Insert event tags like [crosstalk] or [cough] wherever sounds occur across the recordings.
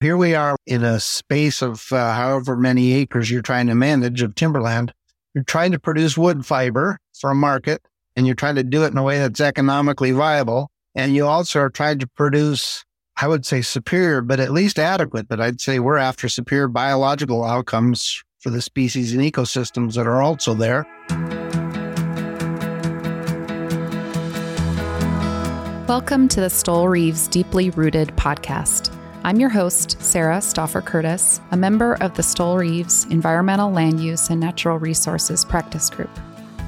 Here we are in a space of uh, however many acres you're trying to manage of timberland. You're trying to produce wood fiber for a market and you're trying to do it in a way that's economically viable. And you also are trying to produce, I would say superior, but at least adequate. But I'd say we're after superior biological outcomes for the species and ecosystems that are also there. Welcome to the Stoel Rives Deeply Rooted podcast. I'm your host, Sarah Stauffer Curtis, a member of the Stoel Rives Environmental Land Use and Natural Resources Practice Group.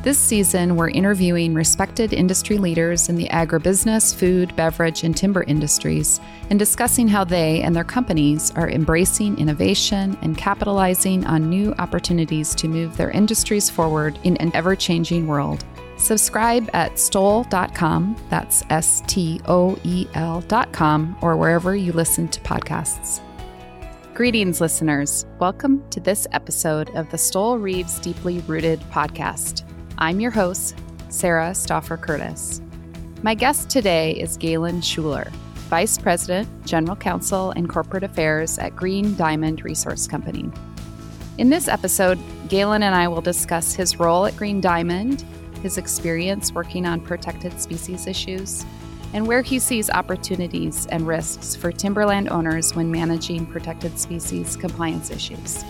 This season, we're interviewing respected industry leaders in the agribusiness, food, beverage, and timber industries and discussing how they and their companies are embracing innovation and capitalizing on new opportunities to move their industries forward in an ever changing world. Subscribe at stoel.com, that's S T O E L.com, or wherever you listen to podcasts. Greetings, listeners. Welcome to this episode of the Stoel Rives Deeply Rooted podcast. I'm your host, Sarah Stauffer Curtis. My guest today is Galen Schuler, Vice President, General Counsel, and Corporate Affairs at Green Diamond Resource Company. In this episode, Galen and I will discuss his role at Green Diamond his experience working on protected species issues, and where he sees opportunities and risks for timberland owners when managing protected species compliance issues.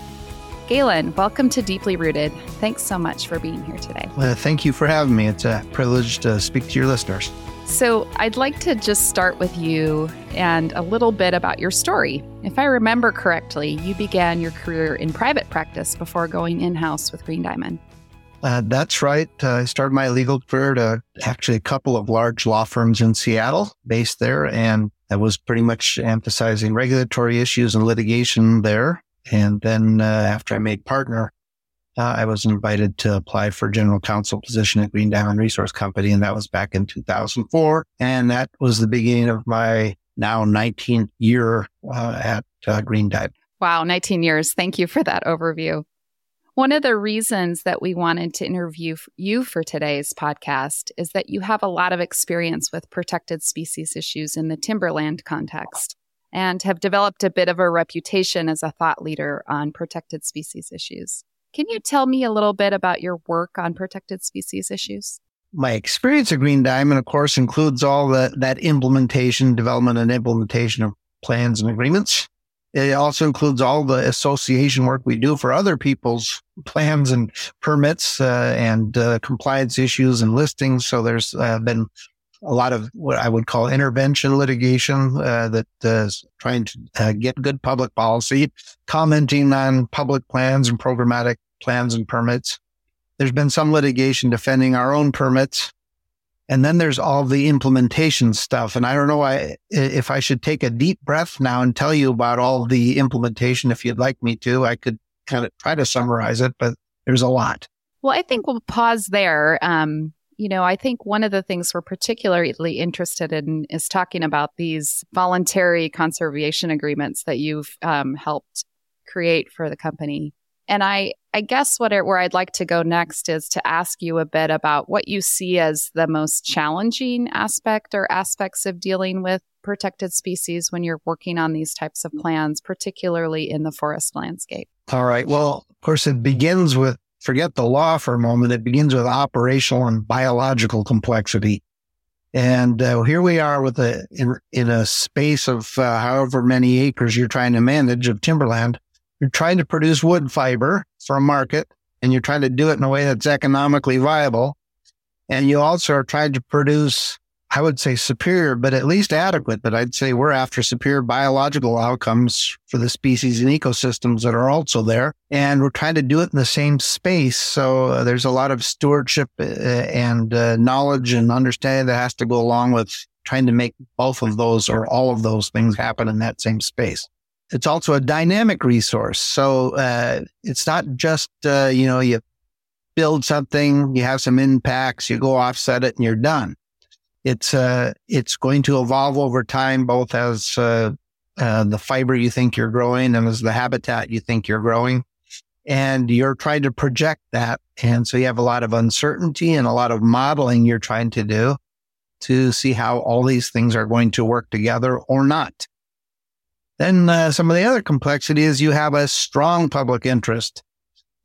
Galen, welcome to Deeply Rooted. Thanks so much for being here today. Well, thank you for having me. It's a privilege to speak to your listeners. So, I'd like to just start with you and a little bit about your story. If I remember correctly, you began your career in private practice before going in house with Green Diamond. Uh, that's right. Uh, I started my legal career at actually a couple of large law firms in Seattle based there. And I was pretty much emphasizing regulatory issues and litigation there. And then uh, after I made partner, uh, I was invited to apply for general counsel position at Green Diamond Resource Company. And that was back in 2004. And that was the beginning of my now 19th year uh, at uh, Green Diamond. Wow, 19 years. Thank you for that overview. One of the reasons that we wanted to interview you for today's podcast is that you have a lot of experience with protected species issues in the timberland context and have developed a bit of a reputation as a thought leader on protected species issues. Can you tell me a little bit about your work on protected species issues? My experience at Green Diamond, of course, includes all the, that implementation, development, and implementation of plans and agreements. It also includes all the association work we do for other people's plans and permits uh, and uh, compliance issues and listings. So there's uh, been a lot of what I would call intervention litigation uh, that is trying to uh, get good public policy, commenting on public plans and programmatic plans and permits. There's been some litigation defending our own permits and then there's all the implementation stuff. And I don't know why, if I should take a deep breath now and tell you about all the implementation. If you'd like me to, I could kind of try to summarize it, but there's a lot. Well, I think we'll pause there. Um, you know, I think one of the things we're particularly interested in is talking about these voluntary conservation agreements that you've um, helped create for the company. And I, I guess what it, where I'd like to go next is to ask you a bit about what you see as the most challenging aspect or aspects of dealing with protected species when you're working on these types of plans, particularly in the forest landscape. All right. Well, of course, it begins with forget the law for a moment. It begins with operational and biological complexity. And uh, here we are with a in, in a space of uh, however many acres you're trying to manage of timberland you're trying to produce wood fiber for a market and you're trying to do it in a way that's economically viable. And you also are trying to produce, I would say superior, but at least adequate. But I'd say we're after superior biological outcomes for the species and ecosystems that are also there. And we're trying to do it in the same space. So uh, there's a lot of stewardship uh, and uh, knowledge and understanding that has to go along with trying to make both of those or all of those things happen in that same space. It's also a dynamic resource. So uh, it's not just, uh, you know, you build something, you have some impacts, you go offset it and you're done. It's, uh, it's going to evolve over time, both as uh, uh, the fiber you think you're growing and as the habitat you think you're growing. And you're trying to project that. And so you have a lot of uncertainty and a lot of modeling you're trying to do to see how all these things are going to work together or not. Then uh, some of the other complexity is you have a strong public interest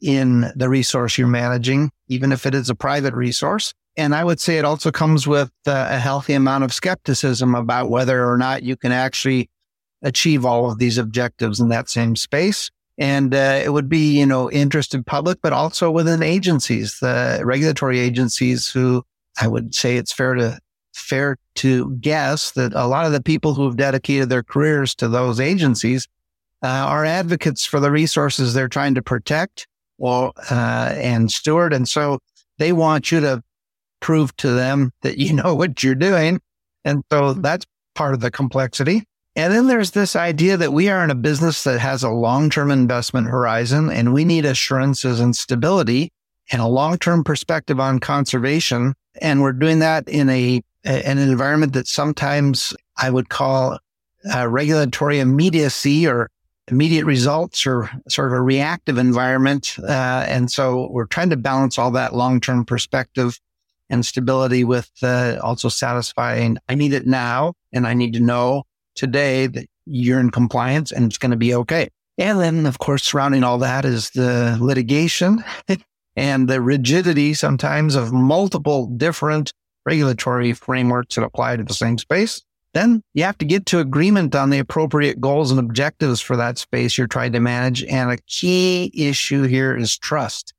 in the resource you're managing, even if it is a private resource. And I would say it also comes with uh, a healthy amount of skepticism about whether or not you can actually achieve all of these objectives in that same space. And uh, it would be, you know, interested public, but also within agencies, the regulatory agencies who I would say it's fair to fair to guess that a lot of the people who have dedicated their careers to those agencies uh, are advocates for the resources they're trying to protect or uh, and steward, and so they want you to prove to them that you know what you're doing, and so hmm. that's part of the complexity. And then there's this idea that we are in a business that has a long-term investment horizon, and we need assurances and stability and a long-term perspective on conservation. And we're doing that in a an environment that sometimes I would call regulatory immediacy or immediate results or sort of a reactive environment. Uh, and so we're trying to balance all that long-term perspective and stability with uh, also satisfying, I need it now and I need to know today that you're in compliance and it's going to be okay. And then, of course, surrounding all that is the litigation [laughs] and the rigidity sometimes of multiple different regulatory frameworks that apply to the same space. Then you have to get to agreement on the appropriate goals and objectives for that space you're trying to manage. And a key issue here is trust.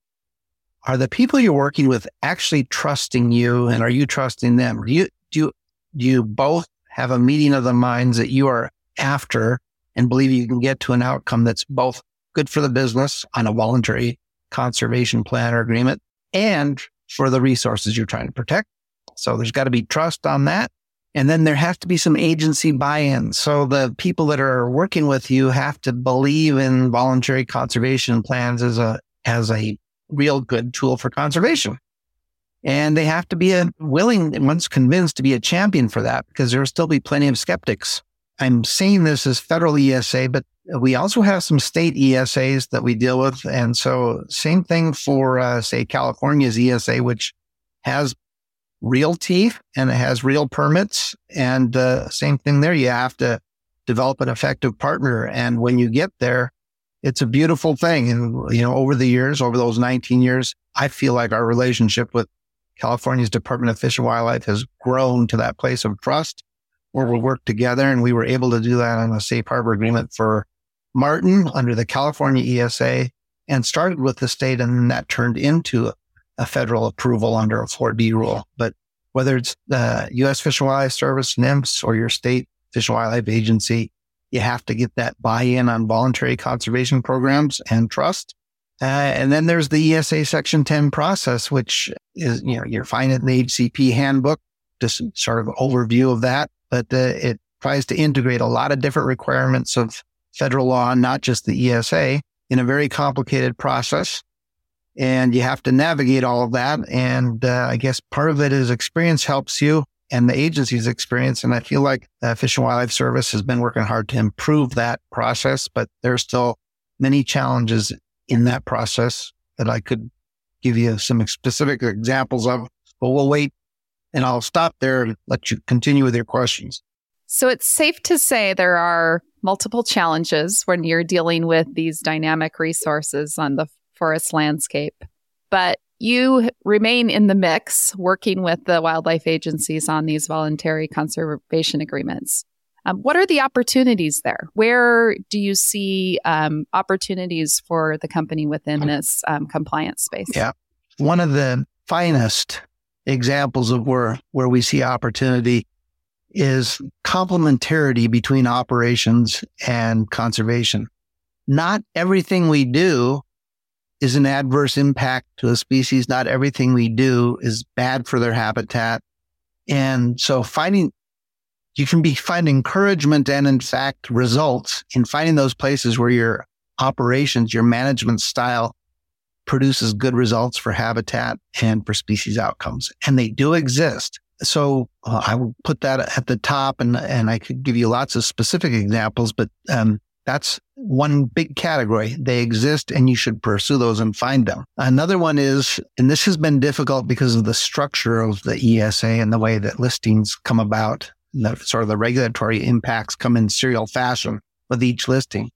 Are the people you're working with actually trusting you and are you trusting them? Do you, do you, do you both have a meeting of the minds that you are after and believe you can get to an outcome that's both good for the business on a voluntary conservation plan or agreement and for the resources you're trying to protect? So there's got to be trust on that. And then there has to be some agency buy-in. So the people that are working with you have to believe in voluntary conservation plans as a, as a real good tool for conservation. And they have to be a willing, once convinced to be a champion for that because there will still be plenty of skeptics. I'm saying this as federal ESA, but we also have some state ESAs that we deal with. And so same thing for, uh, say, California's ESA, which has real teeth and it has real permits. And uh, same thing there. You have to develop an effective partner. And when you get there, it's a beautiful thing. And, you know, over the years, over those 19 years, I feel like our relationship with California's Department of Fish and Wildlife has grown to that place of trust where we work together. And we were able to do that on a safe harbor agreement for marten under the California ESA and started with the state. And then that turned into a federal approval under a 4D rule. But whether it's the U.S. Fish and Wildlife Service, NMFS, or your state Fish and Wildlife Agency, you have to get that buy-in on voluntary conservation programs and trust. Uh, and then there's the ESA Section 10 process, which is, you know, you're in the HCP handbook, just sort of overview of that. But uh, it tries to integrate a lot of different requirements of federal law, not just the ESA, in a very complicated process and you have to navigate all of that. And uh, I guess part of it is experience helps you and the agency's experience. And I feel like the Fish and Wildlife Service has been working hard to improve that process, but there's still many challenges in that process that I could give you some specific examples of, but we'll wait and I'll stop there and let you continue with your questions. So it's safe to say there are multiple challenges when you're dealing with these dynamic resources on the forest landscape. But you remain in the mix working with the wildlife agencies on these voluntary conservation agreements. Um, what are the opportunities there? Where do you see um, opportunities for the company within this um, compliance space? Yeah. One of the finest examples of where, where we see opportunity is complementarity between operations and conservation. Not everything we do is an adverse impact to a species. Not everything we do is bad for their habitat. And so finding, you can be find encouragement and in fact results in finding those places where your operations, your management style produces good results for habitat and for species outcomes. And they do exist. So uh, I will put that at the top and, and I could give you lots of specific examples, but, um, that's one big category. They exist and you should pursue those and find them. Another one is, and this has been difficult because of the structure of the ESA and the way that listings come about, the sort of the regulatory impacts come in serial fashion. with each listing.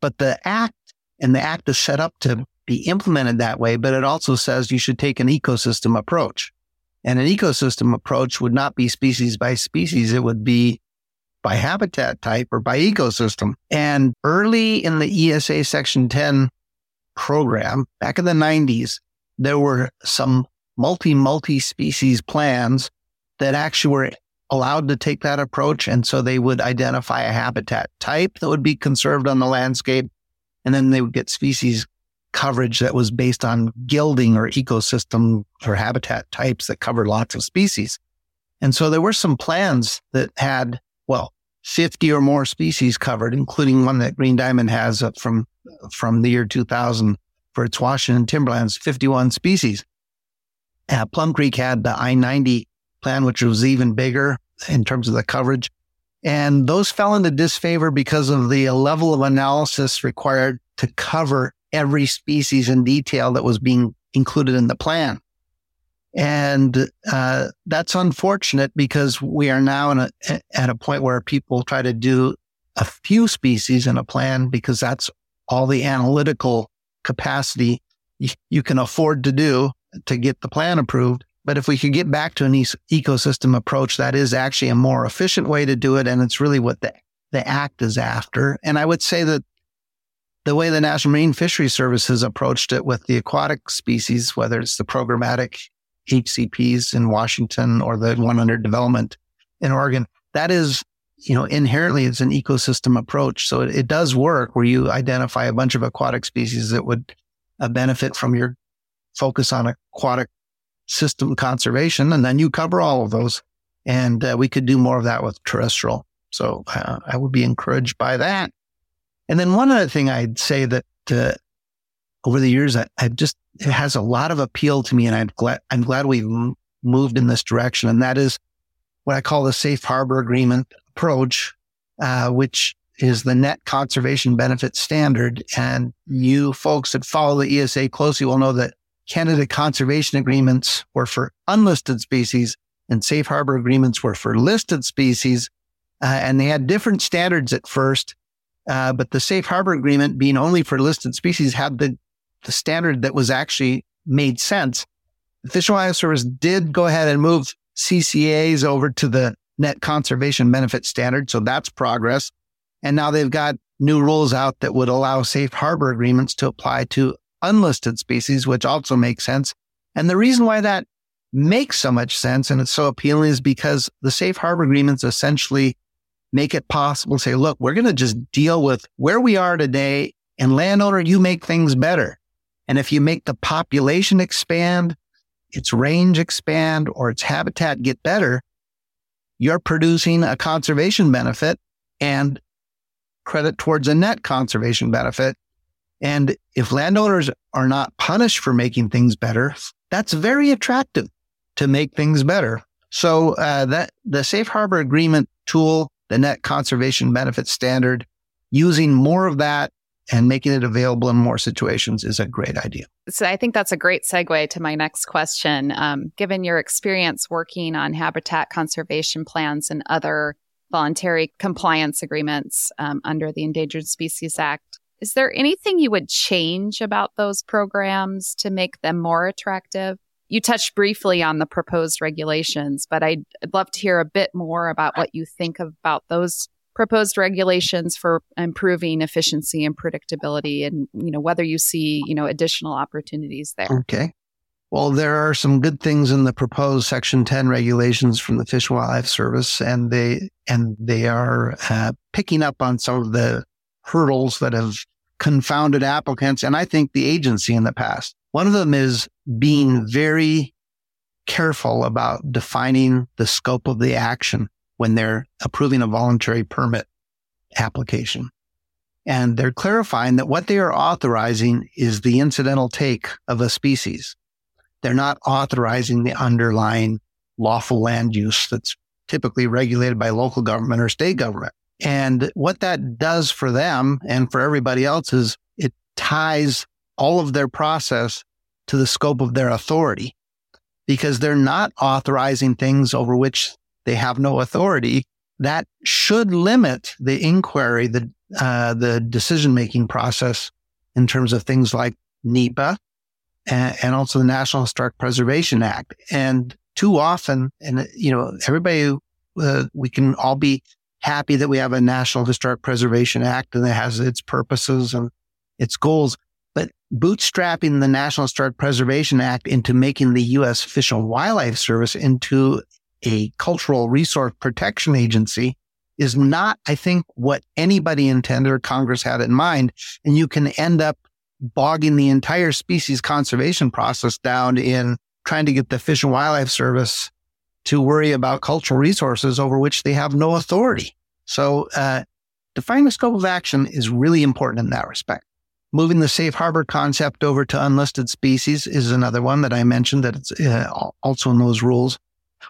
But the act and the act is set up to be implemented that way, but it also says you should take an ecosystem approach. And an ecosystem approach would not be species by species. It would be by habitat type or by ecosystem. And early in the ESA Section 10 program, back in the 90s, there were some multi, multi species plans that actually were allowed to take that approach. And so they would identify a habitat type that would be conserved on the landscape. And then they would get species coverage that was based on guilding or ecosystem or habitat types that covered lots of species. And so there were some plans that had, well, 50 or more species covered, including one that Green Diamond has from, from the year 2000 for its Washington timberlands, 51 species. Uh, Plum Creek had the I 90 plan, which was even bigger in terms of the coverage. And those fell into disfavor because of the level of analysis required to cover every species in detail that was being included in the plan. And uh, that's unfortunate because we are now a, at a point where people try to do a few species in a plan because that's all the analytical capacity you, can afford to do to get the plan approved. But if we could get back to an e- ecosystem approach, that is actually a more efficient way to do it. And it's really what the, the act is after. And I would say that the way the National Marine Fisheries Service has approached it with the aquatic species, whether it's the programmatic HCPs in Washington or the 100 development in Oregon, that is, you know, inherently it's an ecosystem approach. So it, it does work where you identify a bunch of aquatic species that would uh, benefit from your focus on aquatic system conservation. And then you cover all of those. And uh, we could do more of that with terrestrial. So uh, I would be encouraged by that. And then one other thing I'd say that uh, over the years, I, have just, it has a lot of appeal to me and I'm glad, I'm glad we've moved in this direction. And that is what I call the safe harbor agreement approach, uh, which is the net conservation benefit standard. And you folks that follow the ESA closely will know that candidate conservation agreements were for unlisted species and safe harbor agreements were for listed species. Uh, and they had different standards at first. Uh, but the safe harbor agreement being only for listed species had the, the standard that was actually made sense. The Fish and Wildlife Service did go ahead and move CCAs over to the net conservation benefit standard. So that's progress. And now they've got new rules out that would allow safe harbor agreements to apply to unlisted species, which also makes sense. And the reason why that makes so much sense and it's so appealing is because the safe harbor agreements essentially make it possible to say, look, we're going to just deal with where we are today and landowner, you make things better. And if you make the population expand, its range expand or its habitat get better, you're producing a conservation benefit and credit towards a net conservation benefit. And if landowners are not punished for making things better, that's very attractive to make things better. So uh, that the safe harbor agreement tool the net conservation benefit standard, using more of that and making it available in more situations is a great idea. So I think that's a great segue to my next question. Um, given your experience working on habitat conservation plans and other voluntary compliance agreements um, under the Endangered Species Act, is there anything you would change about those programs to make them more attractive? You touched briefly on the proposed regulations, but I'd, I'd love to hear a bit more about what you think about those proposed regulations for improving efficiency and predictability and you know whether you see you know additional opportunities there. Okay. Well there are some good things in the proposed section 10 regulations from the fish and wildlife service and they and they are uh, picking up on some of the hurdles that have confounded applicants and i think the agency in the past. One of them is being very careful about defining the scope of the action when they're approving a voluntary permit application. And they're clarifying that what they are authorizing is the incidental take of a species. They're not authorizing the underlying lawful land use that's typically regulated by local government or state government. And what that does for them and for everybody else is it ties all of their process to the scope of their authority because they're not authorizing things over which they have no authority. That should limit the inquiry, the uh, the decision making process in terms of things like NEPA and, and, also the National Historic Preservation Act. And too often, and you know, everybody, uh, we can all be happy that we have a National Historic Preservation Act and it has its purposes and its goals. But bootstrapping the National Historic Preservation Act into making the U.S. Fish and Wildlife Service into a cultural resource protection agency is not, I think, what anybody intended or Congress had in mind. And you can end up bogging the entire species conservation process down in trying to get the Fish and Wildlife Service to worry about cultural resources over which they have no authority. So, uh, defining the scope of action is really important in that respect. Moving the safe harbor concept over to unlisted species is another one that I mentioned that it's uh, also in those rules.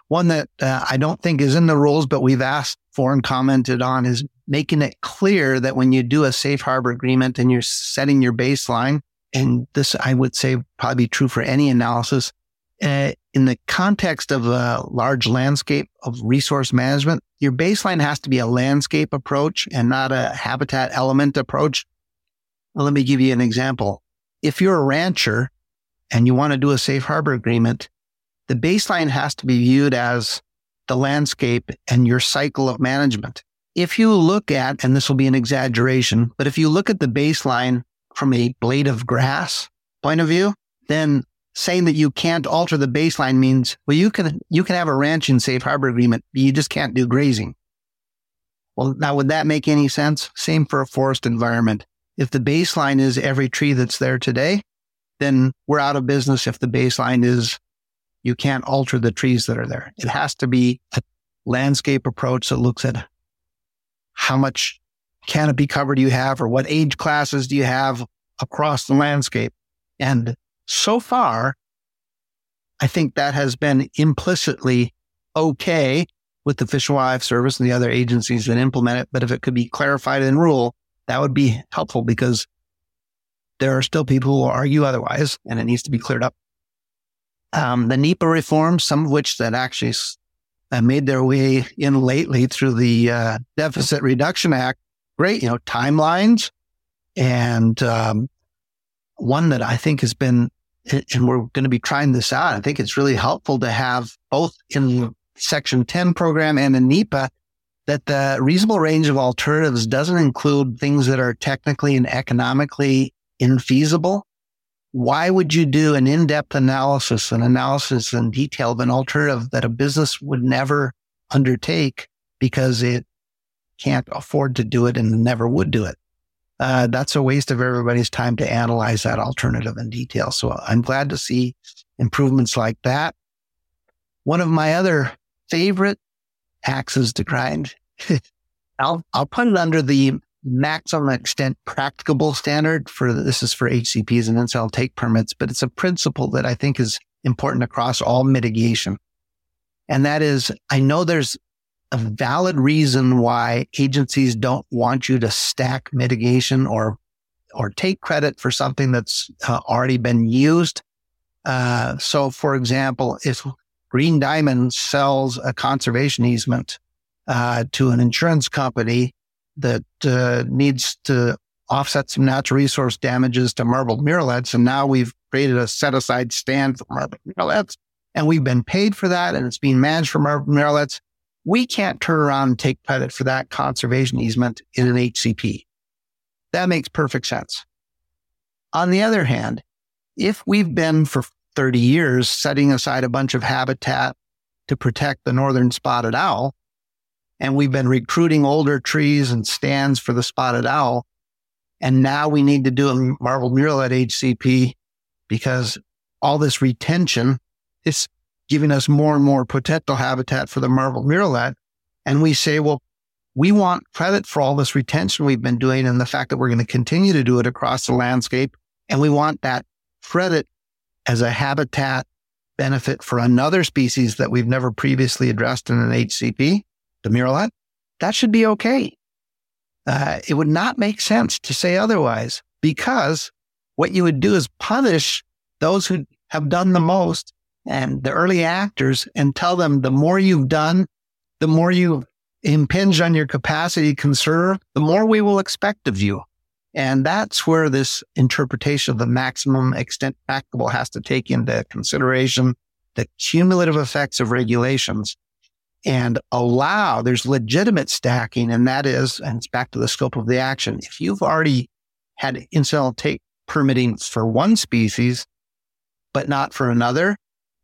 One that uh, I don't think is in the rules, but we've asked for and commented on is making it clear that when you do a safe harbor agreement and you're setting your baseline, and this I would say probably true for any analysis, uh, in the context of a large landscape of resource management, your baseline has to be a landscape approach and not a habitat element approach. Well, let me give you an example. If you're a rancher and you want to do a safe harbor agreement, the baseline has to be viewed as the landscape and your cycle of management. If you look at, and this will be an exaggeration, but if you look at the baseline from a blade of grass point of view, then saying that you can't alter the baseline means, well, you can, you can have a ranch in safe harbor agreement, but you just can't do grazing. Well, now would that make any sense? Same for a forest environment. If the baseline is every tree that's there today, then we're out of business if the baseline is you can't alter the trees that are there. It has to be a landscape approach that looks at how much canopy cover do you have or what age classes do you have across the landscape. And so far, I think that has been implicitly okay with the Fish and Wildlife Service and the other agencies that implement it. But if it could be clarified in rule, that would be helpful because there are still people who argue otherwise and it needs to be cleared up. Um, the NEPA reforms, some of which that actually uh, made their way in lately through the uh, Deficit Reduction Act, great, you know, timelines and um, one that I think has been and we're going to be trying this out. I think it's really helpful to have both in Section 10 program and in NEPA that the reasonable range of alternatives doesn't include things that are technically and economically infeasible. Why would you do an in-depth analysis, an analysis in detail of an alternative that a business would never undertake because it can't afford to do it and never would do it? uh, that's a waste of everybody's time to analyze that alternative in detail. So I'm glad to see improvements like that. One of my other favorite axes to grind, [laughs] I'll, I'll put it under the maximum extent practicable standard for this is for HCPs and NCL take permits, but it's a principle that I think is important across all mitigation. And that is, I know there's a valid reason why agencies don't want you to stack mitigation or or take credit for something that's uh, already been used. Uh, so, for example, if Green Diamond sells a conservation easement uh, to an insurance company that uh, needs to offset some natural resource damages to marbled murrelets, and now we've created a set aside stand for marbled murrelets, and we've been paid for that, and it's being managed for marbled murrelets we can't turn around and take credit for that conservation easement in an HCP. That makes perfect sense. On the other hand, if we've been for 30 years setting aside a bunch of habitat to protect the northern spotted owl, and we've been recruiting older trees and stands for the spotted owl, and now we need to do a marbled murrelet HCP because all this retention is giving us more and more potential habitat for the marbled murrelet. And we say, well, we want credit for all this retention we've been doing and the fact that we're going to continue to do it across the landscape. And we want that credit as a habitat benefit for another species that we've never previously addressed in an HCP, the murrelet. That should be okay. Uh, it would not make sense to say otherwise because what you would do is punish those who have done the most and the early actors and tell them the more you've done, the more you impinge on your capacity to conserve, the more we will expect of you. And that's where this interpretation of the maximum extent practicable has to take into consideration the cumulative effects of regulations and allow there's legitimate stacking. And that is, and it's back to the scope of the action. If you've already had incidental take permitting for one species, but not for another,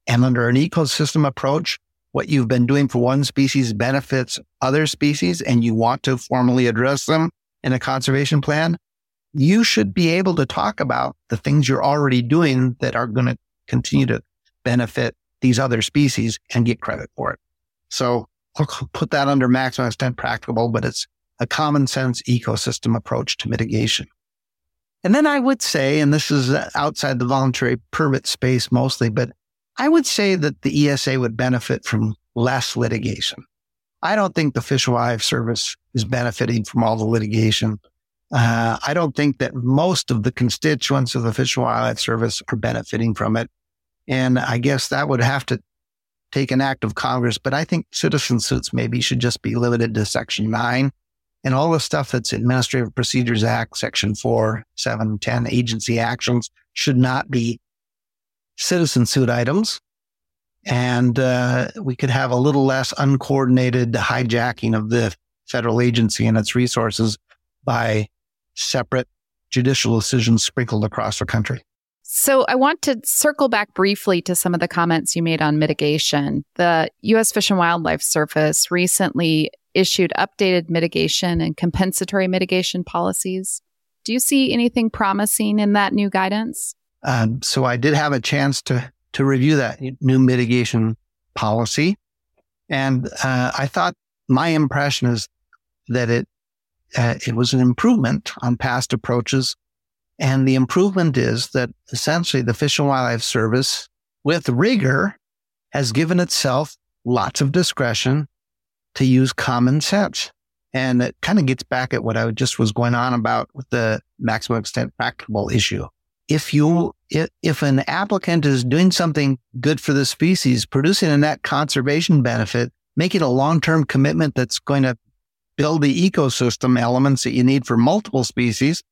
and under an ecosystem approach, what you've been doing for one species benefits other species and you want to formally address them in a conservation plan, you should be able to talk about the things you're already doing that are going to continue to benefit these other species and get credit for it. So I'll put that under maximum extent practicable, but it's a common sense ecosystem approach to mitigation. And then I would say, and this is outside the voluntary permit space mostly, but I would say that the ESA would benefit from less litigation. I don't think the Fish and Wildlife Service is benefiting from all the litigation. Uh, I don't think that most of the constituents of the Fish and Wildlife Service are benefiting from it. And I guess that would have to take an act of Congress, but I think citizen suits maybe should just be limited to Section 9 and all the stuff that's Administrative Procedures Act, Section 4, 7, 10, agency actions should not be citizen suit items. And uh, we could have a little less uncoordinated hijacking of the federal agency and its resources by separate judicial decisions sprinkled across the country. So I want to circle back briefly to some of the comments you made on mitigation. The U.S. Fish and Wildlife Service recently issued updated mitigation and compensatory mitigation policies. Do you see anything promising in that new guidance? Um, so I did have a chance to to review that new mitigation policy, and uh, I thought my impression is that it uh, it was an improvement on past approaches and the improvement is that essentially the Fish and Wildlife Service, with rigor, has given itself lots of discretion to use common sense. And it kind of gets back at what I just was going on about with the maximum extent practicable issue. If you, if, if an applicant is doing something good for the species, producing a net conservation benefit, making a long-term commitment that's going to build the ecosystem elements that you need for multiple species,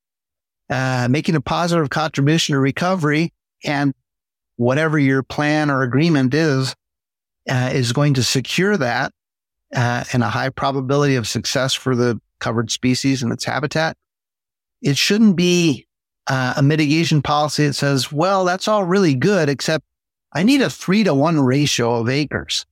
uh, making a positive contribution to recovery and whatever your plan or agreement is, uh, is going to secure that uh, and a high probability of success for the covered species and its habitat. It shouldn't be uh, a mitigation policy that says, well, that's all really good, except I need a three to one ratio of acres.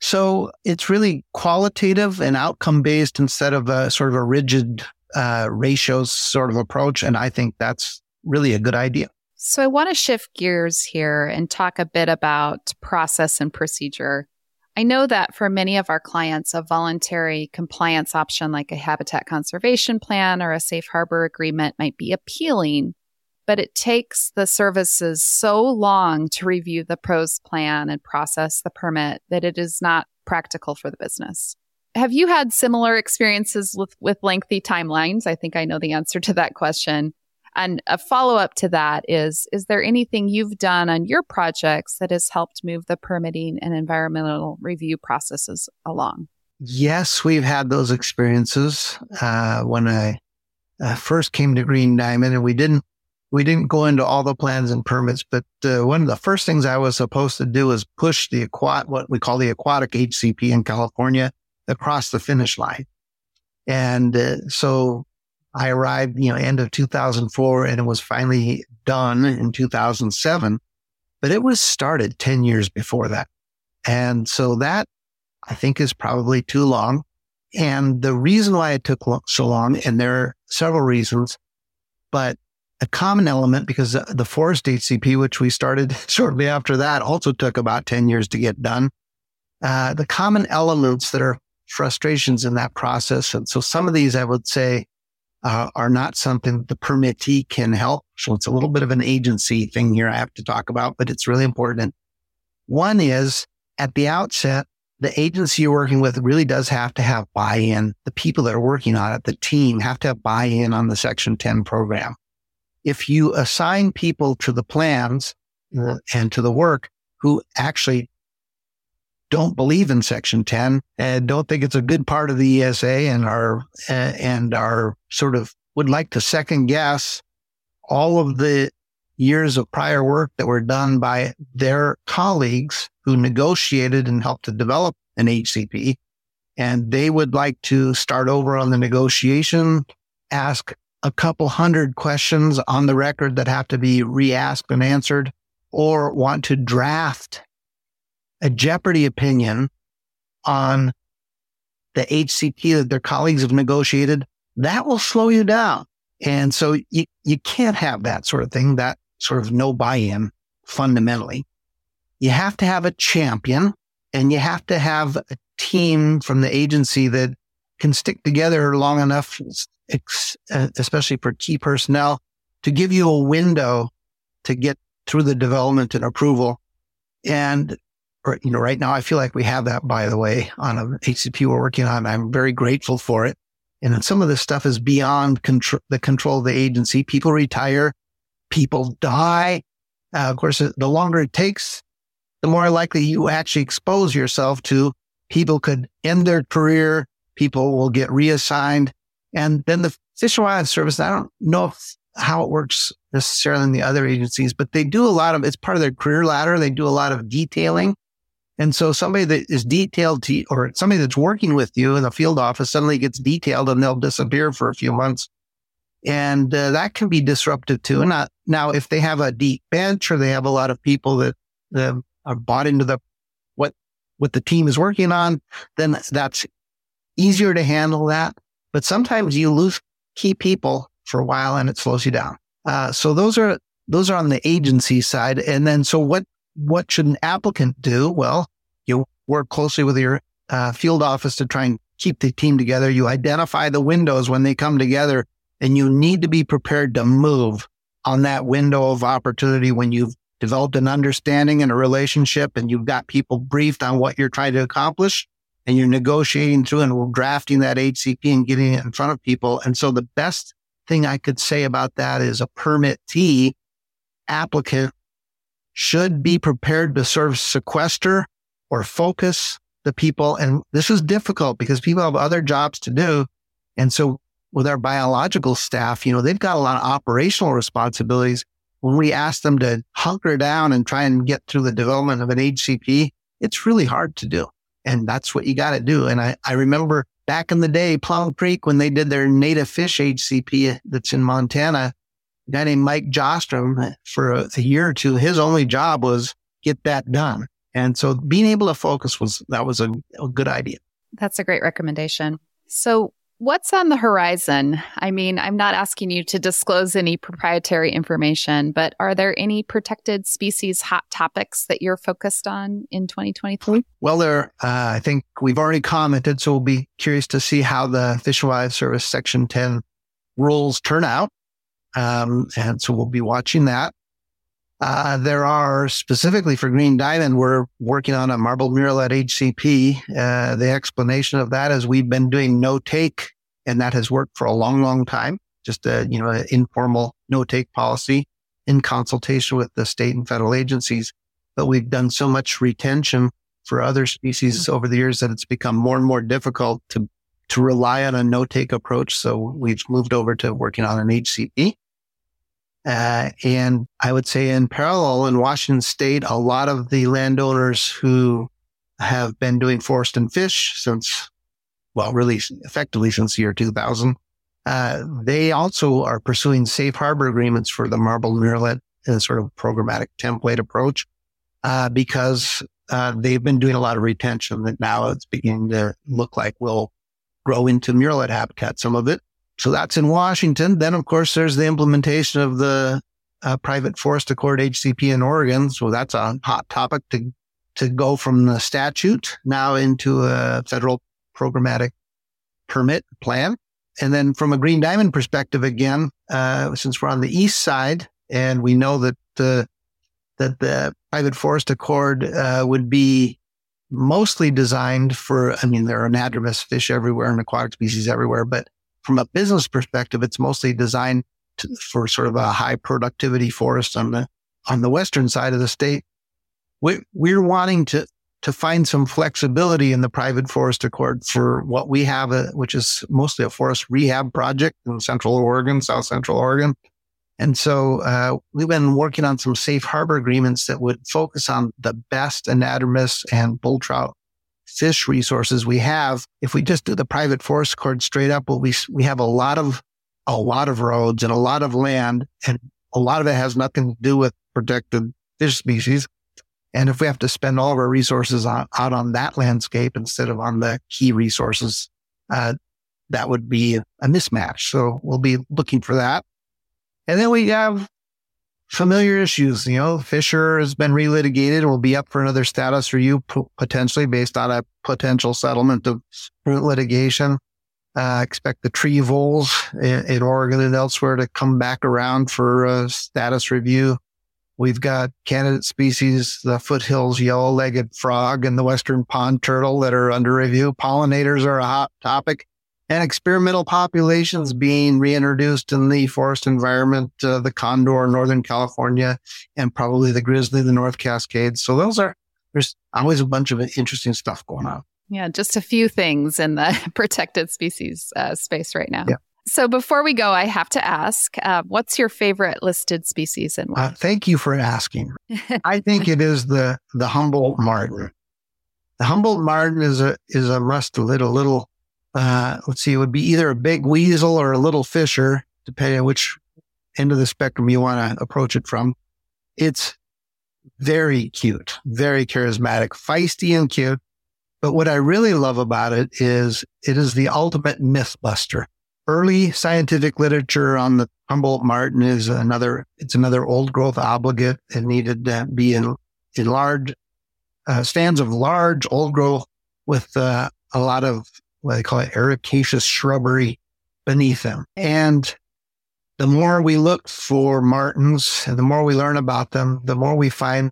So it's really qualitative and outcome based instead of a sort of a rigid uh, ratios sort of approach. And I think that's really a good idea. So I want to shift gears here and talk a bit about process and procedure. I know that for many of our clients, a voluntary compliance option like a habitat conservation plan or a safe harbor agreement might be appealing, but it takes the services so long to review the pros plan and process the permit that it is not practical for the business. Have you had similar experiences with, with lengthy timelines? I think I know the answer to that question. And a follow up to that is Is there anything you've done on your projects that has helped move the permitting and environmental review processes along? Yes, we've had those experiences. Uh, when I uh, first came to Green Diamond, and we didn't we didn't go into all the plans and permits, but uh, one of the first things I was supposed to do was push the aquat what we call the aquatic HCP in California across the finish line. And uh, so I arrived, you know, end of 2004 and it was finally done in 2007, but it was started 10 years before that. And so that I think is probably too long. And the reason why it took so long, and there are several reasons, but a common element because the forest HCP, which we started [laughs] shortly after that, also took about 10 years to get done. Uh, the common elements that are frustrations in that process. And so some of these I would say uh, are not something the permittee can help. So it's a little bit of an agency thing here I have to talk about, but it's really important. One is at the outset, the agency you're working with really does have to have buy-in. The people that are working on it, the team have to have buy-in on the section 10 program. If you assign people to the plans uh, and to the work who actually don't believe in Section 10 and don't think it's a good part of the ESA and are, and are sort of would like to second guess all of the years of prior work that were done by their colleagues who negotiated and helped to develop an HCP. And they would like to start over on the negotiation, ask a couple hundred questions on the record that have to be re-asked and answered, or want to draft a Jeopardy opinion on the HCP that their colleagues have negotiated, that will slow you down. And so you, you can't have that sort of thing, that sort of no buy-in fundamentally. You have to have a champion and you have to have a team from the agency that can stick together long enough, uh, especially for key personnel to give you a window to get through the development and approval. And, you know, right now I feel like we have that, by the way, on a HCP we're working on. I'm very grateful for it. And some of this stuff is beyond control, the control of the agency. People retire, people die. Uh, of course, the longer it takes, the more likely you actually expose yourself to people could end their career. People will get reassigned. And then the Fish and Wildlife Service, I don't know if, how it works necessarily in the other agencies, but they do a lot of, it's part of their career ladder. They do a lot of detailing. And so somebody that is detailed to, or somebody that's working with you in the field office suddenly gets detailed and they'll disappear for a few months. And uh, that can be disruptive too. And not, now, if they have a deep bench or they have a lot of people that are bought into the, what, what the team is working on, then that's easier to handle that. But sometimes you lose key people for a while and it slows you down. Uh, so those are, those are on the agency side. And then, so what what should an applicant do? Well, you work closely with your uh, field office to try and keep the team together. You identify the windows when they come together and you need to be prepared to move on that window of opportunity when you've developed an understanding and a relationship and you've got people briefed on what you're trying to accomplish and you're negotiating through and drafting that HCP and getting it in front of people. And so the best thing I could say about that is a permittee applicant should be prepared to of sequester or focus the people. And this is difficult because people have other jobs to do. And so with our biological staff, you know, they've got a lot of operational responsibilities. When we ask them to hunker down and try and get through the development of an HCP, it's really hard to do. And that's what you got to do. And I, I remember back in the day, Plum Creek, when they did their native fish HCP that's in Montana, a guy named Mike Jostrom for a, a year or two, his only job was get that done. And so being able to focus was, that was a, a good idea. That's a great recommendation. So What's on the horizon? I mean, I'm not asking you to disclose any proprietary information, but are there any protected species hot topics that you're focused on in 2023? Well, there, uh, I think we've already commented, so we'll be curious to see how the Fish and Wildlife Service Section 10 rules turn out. Um, and so we'll be watching that. Uh, there are specifically for green diamond, we're working on a marbled murrelet HCP. Uh, the explanation of that is we've been doing no take and that has worked for a long, long time. Just a, you know, an informal no take policy in consultation with the state and federal agencies. But we've done so much retention for other species mm-hmm. over the years that it's become more and more difficult to, to rely on a no take approach. So we've moved over to working on an HCP. Uh, and I would say in parallel in Washington state, a lot of the landowners who have been doing forest and fish since, well, really effectively since the year 2000, uh, they also are pursuing safe harbor agreements for the marble murrelet in a sort of programmatic template approach, uh, because, uh, they've been doing a lot of retention that now it's beginning to look like will grow into murrelet habitat, some of it. So that's in Washington. Then, of course, there's the implementation of the uh, private forest accord HCP in Oregon. So that's a hot topic to, to go from the statute now into a federal programmatic permit plan. And then from a green diamond perspective, again, uh, since we're on the east side and we know that the, that the private forest accord, uh, would be mostly designed for, I mean, there are anadromous fish everywhere and aquatic species everywhere, but from a business perspective, it's mostly designed to, for sort of a high productivity forest on the, on the western side of the state. We, we're wanting to, to find some flexibility in the private forest accord for what we have, a, which is mostly a forest rehab project in central Oregon, south central Oregon. And so uh, we've been working on some safe harbor agreements that would focus on the best anadromous and bull trout fish resources we have. If we just do the private forest accord straight up, well, we we have a lot of a lot of roads and a lot of land, and a lot of it has nothing to do with protected fish species. And if we have to spend all of our resources on, out on that landscape instead of on the key resources, uh, that would be a mismatch. So we'll be looking for that. And then we have familiar issues. You know, Fisher has been relitigated. Will be up for another status review potentially based on a potential settlement of litigation. Uh, expect the tree voles in, in, Oregon and elsewhere to come back around for a status review. We've got candidate species, the foothills yellow-legged frog and the western pond turtle that are under review. Pollinators are a hot topic and experimental populations being reintroduced in the forest environment, uh, the condor, Northern California, and probably the grizzly, the North Cascades. So those are, there's always a bunch of interesting stuff going on. Yeah, just a few things in the [laughs] protected species uh, space right now. Yeah. So before we go, I have to ask, uh, what's your favorite listed species and why? Uh, thank you for asking. [laughs] I think it is the the Humboldt marten. The Humboldt marten is a is a mustelid, a little. Uh, let's see, it would be either a big weasel or a little fisher, depending on which end of the spectrum you want to approach it from. It's very cute, very charismatic, feisty and cute. But what I really love about it is it is the ultimate myth buster early scientific literature on the Humboldt marten is another, it's another old growth obligate. It needed to be in, in large, uh, stands of large old growth with uh, a lot of what they call it ericaceous shrubbery beneath them. And the more we look for martens and the more we learn about them, the more we find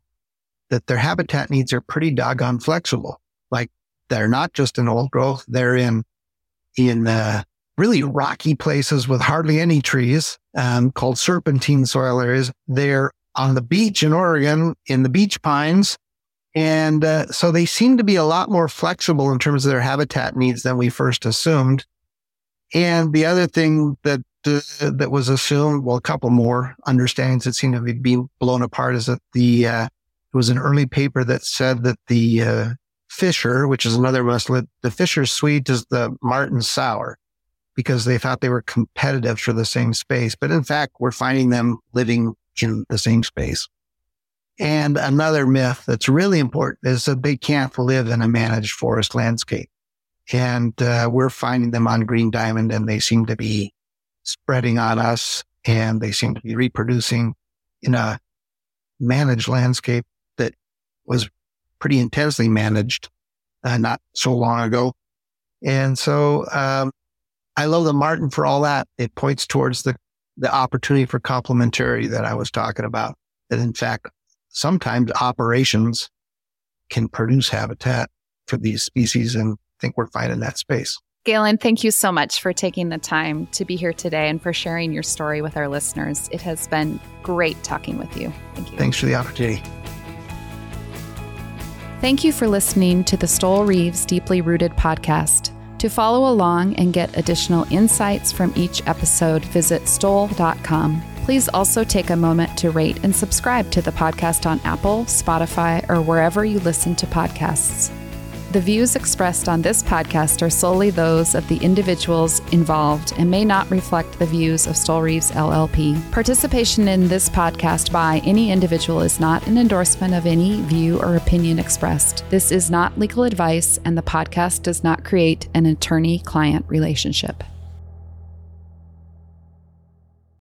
that their habitat needs are pretty doggone flexible. Like they're not just in old growth, they're in, in, uh, really rocky places with hardly any trees um, called serpentine soil areas. They're on the beach in Oregon in the beach pines. And uh, so they seem to be a lot more flexible in terms of their habitat needs than we first assumed. And the other thing that uh, that was assumed, well, a couple more understandings that seem to be being blown apart is that the uh, it was an early paper that said that the uh, Fisher, which is another mustelid, the Fisher sweet is the marten sour because they thought they were competitive for the same space. But in fact, we're finding them living in the same space. And another myth that's really important is that they can't live in a managed forest landscape. And uh, we're finding them on Green Diamond and they seem to be spreading on us and they seem to be reproducing in a managed landscape that was pretty intensely managed uh, not so long ago. And so um, I love the marten for all that. It points towards the, the opportunity for complementarity that I was talking about. That in fact, sometimes operations can produce habitat for these species. And I think we're finding that space. Galen, thank you so much for taking the time to be here today and for sharing your story with our listeners. It has been great talking with you. Thank you. Thanks for the opportunity. Thank you for listening to the Stoel Rives Deeply Rooted podcast. To follow along and get additional insights from each episode, visit stoel.com. Please also take a moment to rate and subscribe to the podcast on Apple, Spotify, or wherever you listen to podcasts. The views expressed on this podcast are solely those of the individuals involved and may not reflect the views of Stoel Rives LLP. Participation in this podcast by any individual is not an endorsement of any view or opinion expressed. This is not legal advice, and the podcast does not create an attorney client relationship.